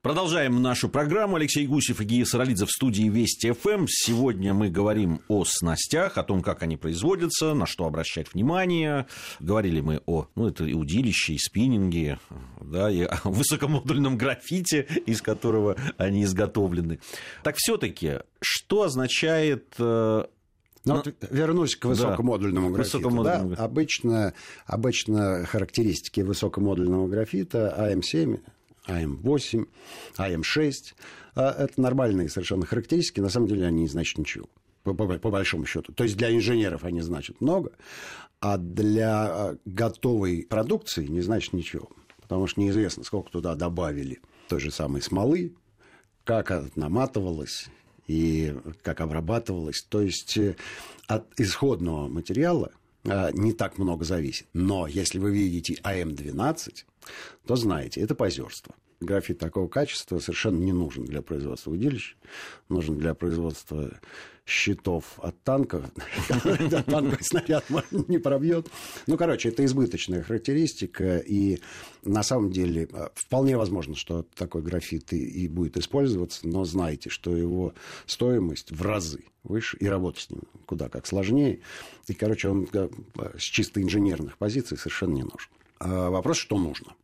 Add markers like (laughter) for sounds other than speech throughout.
Продолжаем нашу программу. Алексей Гусев и Гия Саралидзе в студии Вести ФМ. Сегодня мы говорим о снастях, о том, как они производятся, на что обращать внимание. Говорили мы о, ну, это и удилище, и спиннинге, да, и о высокомодульном граффите, из которого они изготовлены. Так все-таки, что означает ну, вот вернусь к высокомодульному да, графиту. Высокомодульному. Да, обычно, обычно характеристики высокомодульного графита АМ7 АМ8, АМ6. А это нормальные совершенно характеристики, на самом деле они не значат ничего. По, по, по большому счету. То есть для инженеров они значат много, а для а, готовой продукции не значит ничего. Потому что неизвестно, сколько туда добавили той же самой смолы, как это наматывалось и как обрабатывалось. То есть э, от исходного материала не так много зависит. Но если вы видите АМ-12, то знаете, это позерство. Графит такого качества совершенно не нужен для производства удилищ, нужен для производства щитов от танков, (laughs) танковый снаряд не пробьет. Ну, короче, это избыточная характеристика, и на самом деле э, вполне возможно, что такой графит и будет использоваться, но знайте, что его стоимость в разы выше, и работать с ним куда как сложнее. И, короче, он с чисто инженерных позиций совершенно не нужен. А вопрос, что нужно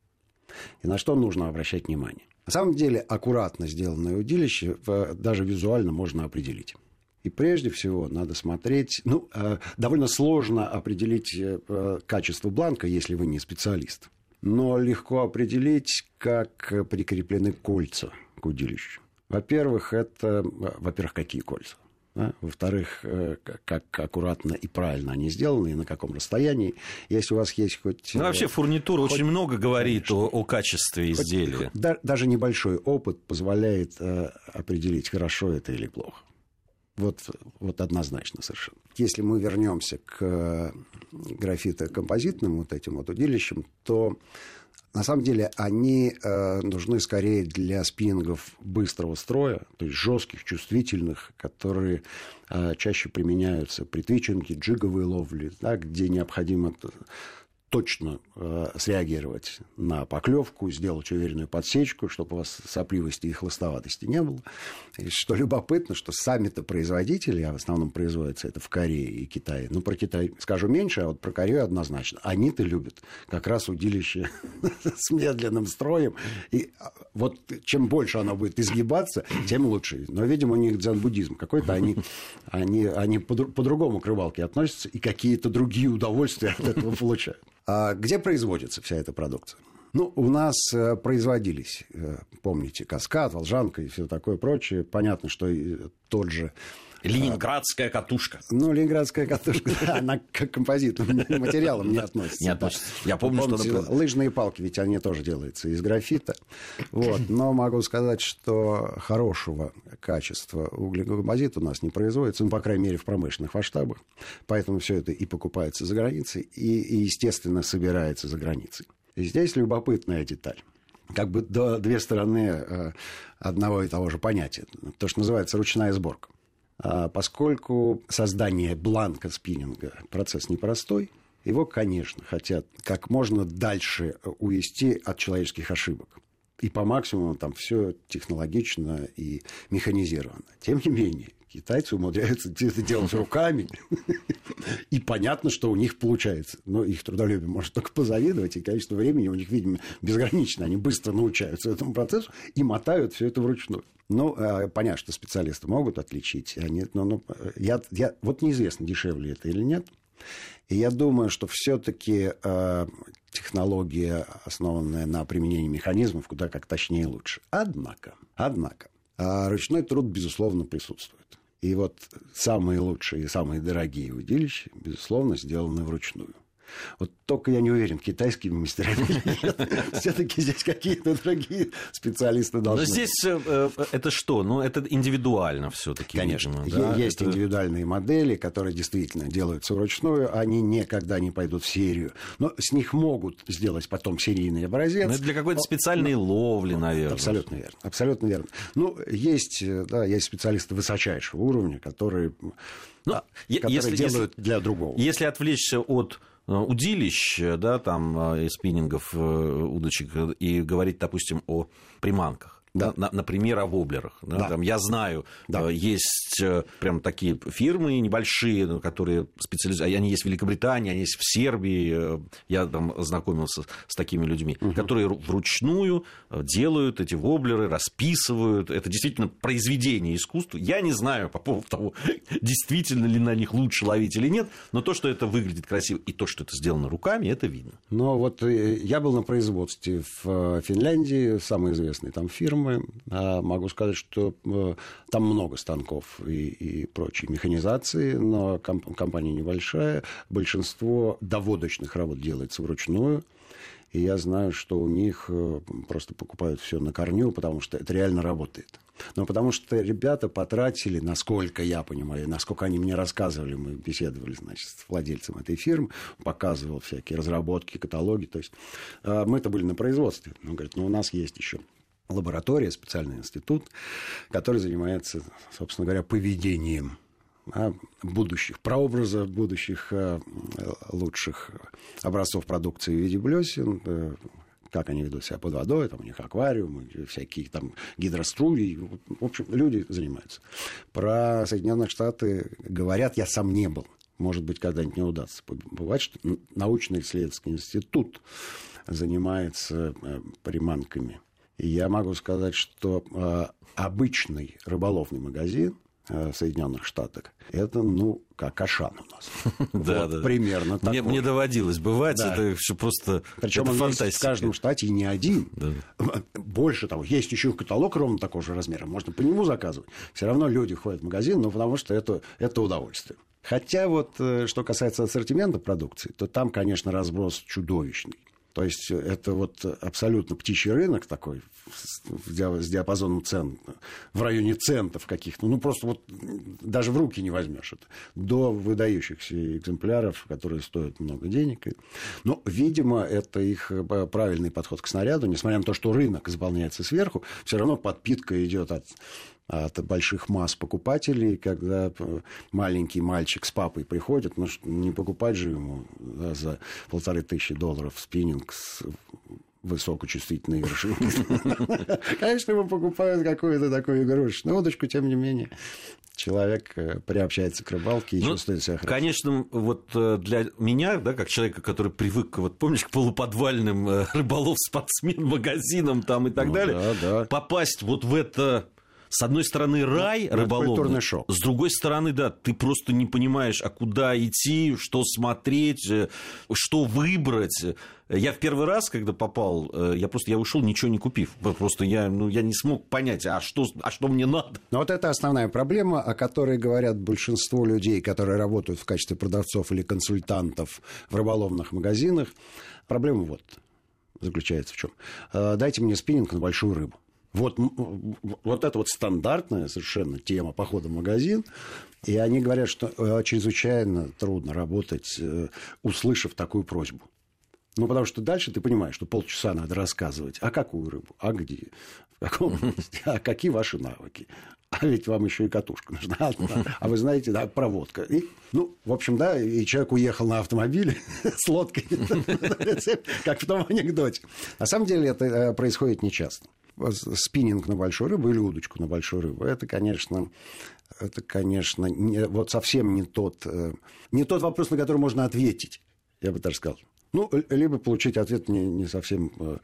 и на что нужно обращать внимание. На самом деле, аккуратно сделанное удилище даже визуально можно определить. И прежде всего надо смотреть, ну, э, довольно сложно определить э, качество бланка, если вы не специалист. Но легко определить, как прикреплены кольца к удилищу. Во-первых, это, во-первых, какие кольца? Да? Во-вторых, э, как аккуратно и правильно они сделаны, и на каком расстоянии. Если у вас есть хоть... Ну, вообще фурнитура хоть... очень много говорит о, о качестве изделия. Хоть, да, даже небольшой опыт позволяет э, определить, хорошо это или плохо. Вот, вот однозначно совершенно. Если мы вернемся к э, графитокомпозитным вот этим вот удилищам, то на самом деле они э, нужны скорее для спиннингов быстрого строя, то есть жестких, чувствительных, которые э, чаще применяются при твичинге, джиговой ловле, да, где необходимо точно э, среагировать на поклевку, сделать уверенную подсечку, чтобы у вас сопливости и хлыстоватости не было. И что любопытно, что сами-то производители, а в основном производится это в Корее и Китае, ну, про Китай скажу меньше, а вот про Корею однозначно. Они-то любят как раз удилище (laughs) с медленным строем. И а, вот чем больше оно будет изгибаться, тем лучше. Но, видимо, у них дзен-буддизм какой-то, они, они, они по-другому к рыбалке относятся и какие-то другие удовольствия от этого получают. А где производится вся эта продукция? Ну, у нас э, производились, э, помните, Каскад, Волжанка и все такое прочее. Понятно, что тот же Ленинградская катушка. Ну, ленинградская катушка, (laughs) да, она к композитным материалам не относится. Не относится. Я помню, что... Лыжные палки, ведь они тоже делаются из графита. Вот. Но могу сказать, что хорошего качества углекомпозит у нас не производится, ну, по крайней мере, в промышленных масштабах. Поэтому все это и покупается за границей, и естественно, собирается за границей. И здесь любопытная деталь как бы две стороны э, одного и того же понятия. То, что называется ручная сборка. А поскольку создание бланка спиннинга процесс непростой, его, конечно, хотят как можно дальше увести от человеческих ошибок. И по максимуму там все технологично и механизировано. Тем не менее, Китайцы умудряются это делать руками. И понятно, что у них получается. Но их трудолюбие может только позавидовать. И количество времени у них, видимо, безгранично. Они быстро научаются этому процессу и мотают все это вручную. Ну, э, понятно, что специалисты могут отличить. Они, но, ну, я, я, вот неизвестно, дешевле это или нет. И я думаю, что все-таки э, технология, основанная на применении механизмов, куда как точнее и лучше. Однако, однако, э, ручной труд, безусловно, присутствует. И вот самые лучшие и самые дорогие удилища, безусловно, сделаны вручную. Вот только я не уверен, китайскими мастерами (laughs) Все-таки здесь какие-то другие специалисты должны. Но здесь э, э, это что? Ну, это индивидуально все-таки. Конечно. Есть это... индивидуальные модели, которые действительно делаются вручную. Они никогда не пойдут в серию. Но с них могут сделать потом серийный образец. Ну, для какой-то специальной ловли, наверное. Абсолютно верно. Абсолютно верно. Ну, есть, э, да, есть специалисты высочайшего уровня, которые, ну, которые если, делают если, для другого. Если отвлечься от удилищ, да, там, э, спиннингов, э, удочек, и говорить, допустим, о приманках. Да. на, например, о воблерах. Да? Да. Там, я знаю, да. есть прям такие фирмы небольшие, которые специализируются, они есть в Великобритании, они есть в Сербии, я там знакомился с такими людьми, угу. которые вручную делают эти воблеры, расписывают. Это действительно произведение искусства. Я не знаю по поводу того, (laughs) действительно ли на них лучше ловить или нет, но то, что это выглядит красиво, и то, что это сделано руками, это видно. Но вот э, я был на производстве в э, Финляндии, самые известные там фирмы. А могу сказать, что э, там много станков и, и прочей механизации, но компания небольшая. Большинство доводочных работ делается вручную. И я знаю, что у них э, просто покупают все на корню, потому что это реально работает. Но потому что ребята потратили, насколько я понимаю, насколько они мне рассказывали, мы беседовали, значит, с владельцем этой фирмы, показывал всякие разработки, каталоги. То есть э, мы это были на производстве. Он говорит, ну у нас есть еще лаборатория, специальный институт, который занимается, собственно говоря, поведением будущих прообразов, будущих э, лучших образцов продукции в виде блесен, э, как они ведут себя под водой, там у них аквариум, всякие там гидроструи. В общем, люди занимаются. Про Соединенные Штаты говорят, я сам не был. Может быть, когда-нибудь не удастся побывать, что научно-исследовательский институт занимается э, приманками. И я могу сказать, что обычный рыболовный магазин Э, в Соединенных Штатах. Это, ну, как Ашан у нас. (laughs) Да, да. Примерно так. Мне доводилось бывать, это все просто Причем он в каждом штате и не один. Больше того, есть еще каталог ровно такого же размера, можно по нему заказывать. Все равно люди ходят в магазин, ну, потому что это, это удовольствие. Хотя вот, э, что касается ассортимента продукции, то там, конечно, разброс чудовищный. То есть это вот абсолютно птичий рынок такой с диапазоном цен в районе центов каких-то. Ну, просто вот даже в руки не возьмешь это. До выдающихся экземпляров, которые стоят много денег. Но, видимо, это их э, правильный подход к снаряду. Несмотря на то, что рынок заполняется сверху, все равно подпитка идет от от больших масс покупателей, когда э, маленький мальчик с папой приходит, ну, не покупать же ему да, за полторы тысячи долларов спиннинг с высокочувствительной вершиной. (laughs) Конечно, ему покупают какую-то такую игрушечную удочку, тем не менее человек э, приобщается к рыбалке и ну, чувствует себя хорошо. Конечно, вот э, для меня, да, как человека, который привык, вот помнишь, к полуподвальным рыболов-спортсмен, магазинам там и так ну, далее, да, да. попасть вот в это с одной стороны, рай ну, рыболовный, шоу. с другой стороны, да, ты просто не понимаешь, а куда идти, что смотреть, э, что выбрать. Я в первый раз, когда попал, э, я просто я ушел, ничего не купив. Просто я, ну, я не смог понять, а что, а что мне надо. Но вот это основная проблема, о которой говорят большинство людей, которые работают в качестве продавцов или консультантов в рыболовных магазинах. Проблема вот заключается в чем. Э, дайте мне спиннинг на большую рыбу. Вот, вот это вот стандартная совершенно тема похода в магазин. И они говорят, что э, чрезвычайно трудно работать, э, услышав такую просьбу. Ну, потому что дальше ты понимаешь, что полчаса надо рассказывать, а какую рыбу, а где, в каком месте, а какие ваши навыки. А ведь вам еще и катушка нужна. А вы знаете, да, проводка. И, ну, в общем, да, и человек уехал на автомобиле (laughs) с лодкой, (laughs) как в том анекдоте. На самом деле это э, происходит нечасто спиннинг на большую рыбу или удочку на большую рыбу, это, конечно, это, конечно, не, вот совсем не тот, э, не тот вопрос, на который можно ответить, я бы так сказал. Ну, либо получить ответ не, не совсем, э,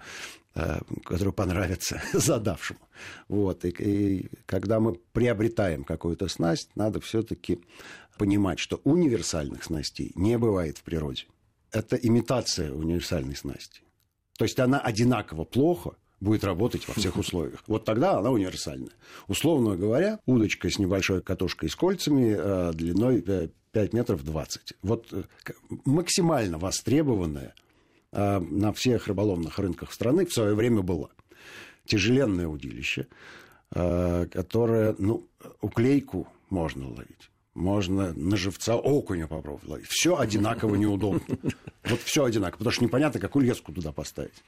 э, который понравится (laughs) задавшему. Вот. И, и когда мы приобретаем какую-то снасть, надо все-таки понимать, что универсальных снастей не бывает в природе. Это имитация универсальной снасти. То есть она одинаково плохо будет работать во всех условиях. Вот тогда она универсальная. Условно говоря, удочка с небольшой катушкой с кольцами э, длиной 5 э, метров 20. Вот э, максимально востребованная на всех рыболовных рынках страны в свое время была. Тяжеленное удилище, которое, ну, уклейку можно ловить можно на живца окуня попробовать ловить. Все одинаково неудобно. Вот все одинаково, потому что непонятно, какую леску туда поставить.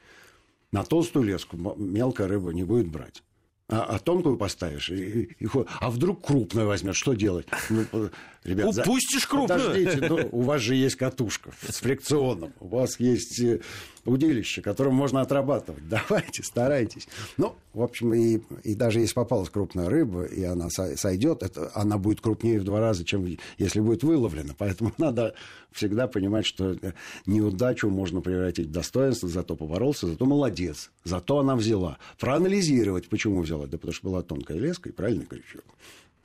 На толстую леску мелкая рыба не будет брать. А, а тонкую поставишь, и, и, а вдруг крупную возьмет, что делать? Ну, ребят, Упустишь крупную. Подождите, ну, у вас же есть катушка с фрикционом, у вас есть э, удилище, которым можно отрабатывать. (laughs) Давайте, старайтесь. Ну, в общем, и, и даже если попалась крупная рыба, и она сойдет, это, она будет крупнее в два раза, чем если будет выловлена. Поэтому (laughs) надо всегда понимать, что неудачу можно превратить в достоинство, зато поборолся, зато молодец, зато она взяла. Проанализировать, почему взяла. Да потому что была тонкая леска и правильный крючок.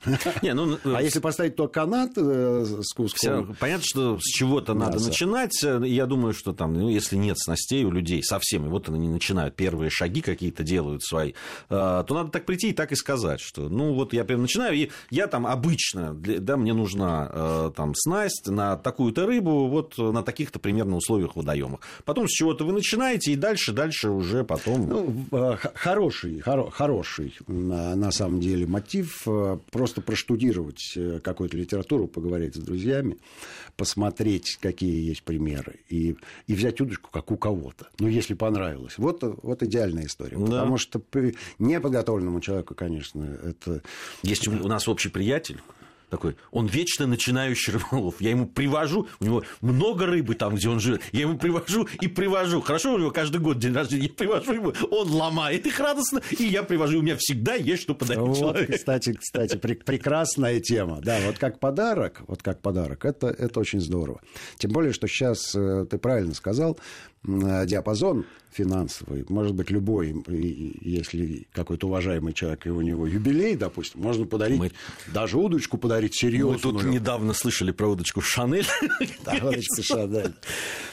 (laughs) Не, ну, а если поставить то канат э, с куском... Все, понятно, что с чего-то надо начинать. Я думаю, что там, ну, если нет снастей у людей совсем, и вот они начинают первые шаги какие-то делают свои, э, то надо так прийти и так и сказать, что, ну, вот я прям начинаю, и я там обычно, да, мне нужна э, там снасть на такую-то рыбу, вот на таких-то примерно условиях водоемах. Потом с чего-то вы начинаете, и дальше, дальше уже потом... Ну, э, хороший, хоро, хороший, на самом деле, мотив просто просто проштудировать э, какую-то литературу, поговорить с друзьями, посмотреть, какие есть примеры, и, и взять удочку, как у кого-то. Ну, если понравилось. Вот, вот идеальная история. Да. Потому что неподготовленному человеку, конечно, это... Есть у нас общий приятель, такой, он вечно начинающий рыболов. Я ему привожу, у него много рыбы там, где он живет. Я ему привожу и привожу. Хорошо, у него каждый год день рождения. Я привожу ему, он ломает их радостно, и я привожу. У меня всегда есть что подарить вот, человеку. Кстати, кстати, прекрасная тема. Да, вот как подарок, вот как подарок, это, это очень здорово. Тем более, что сейчас, э, ты правильно сказал, диапазон финансовый, может быть, любой, если какой-то уважаемый человек, и у него юбилей, допустим, можно подарить, Мы... даже удочку подарить серьезную. Мы тут недавно слышали про удочку Шанель. Да, удочку Шанель.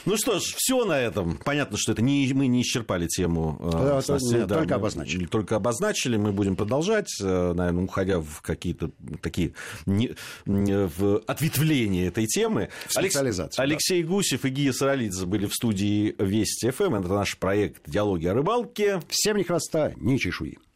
Ну что ж, все на этом. Понятно, что это не, мы не исчерпали тему. Э, да, да, только обозначили. Только обозначили, мы будем продолжать, э, наверное, уходя в какие-то такие не, в ответвления этой темы. Специализация. Алексей да. Гусев и Гия Саралидзе были в студии Вести ФМ. Это наш проект «Диалоги о рыбалке». Всем ни хвоста, ни чешуи.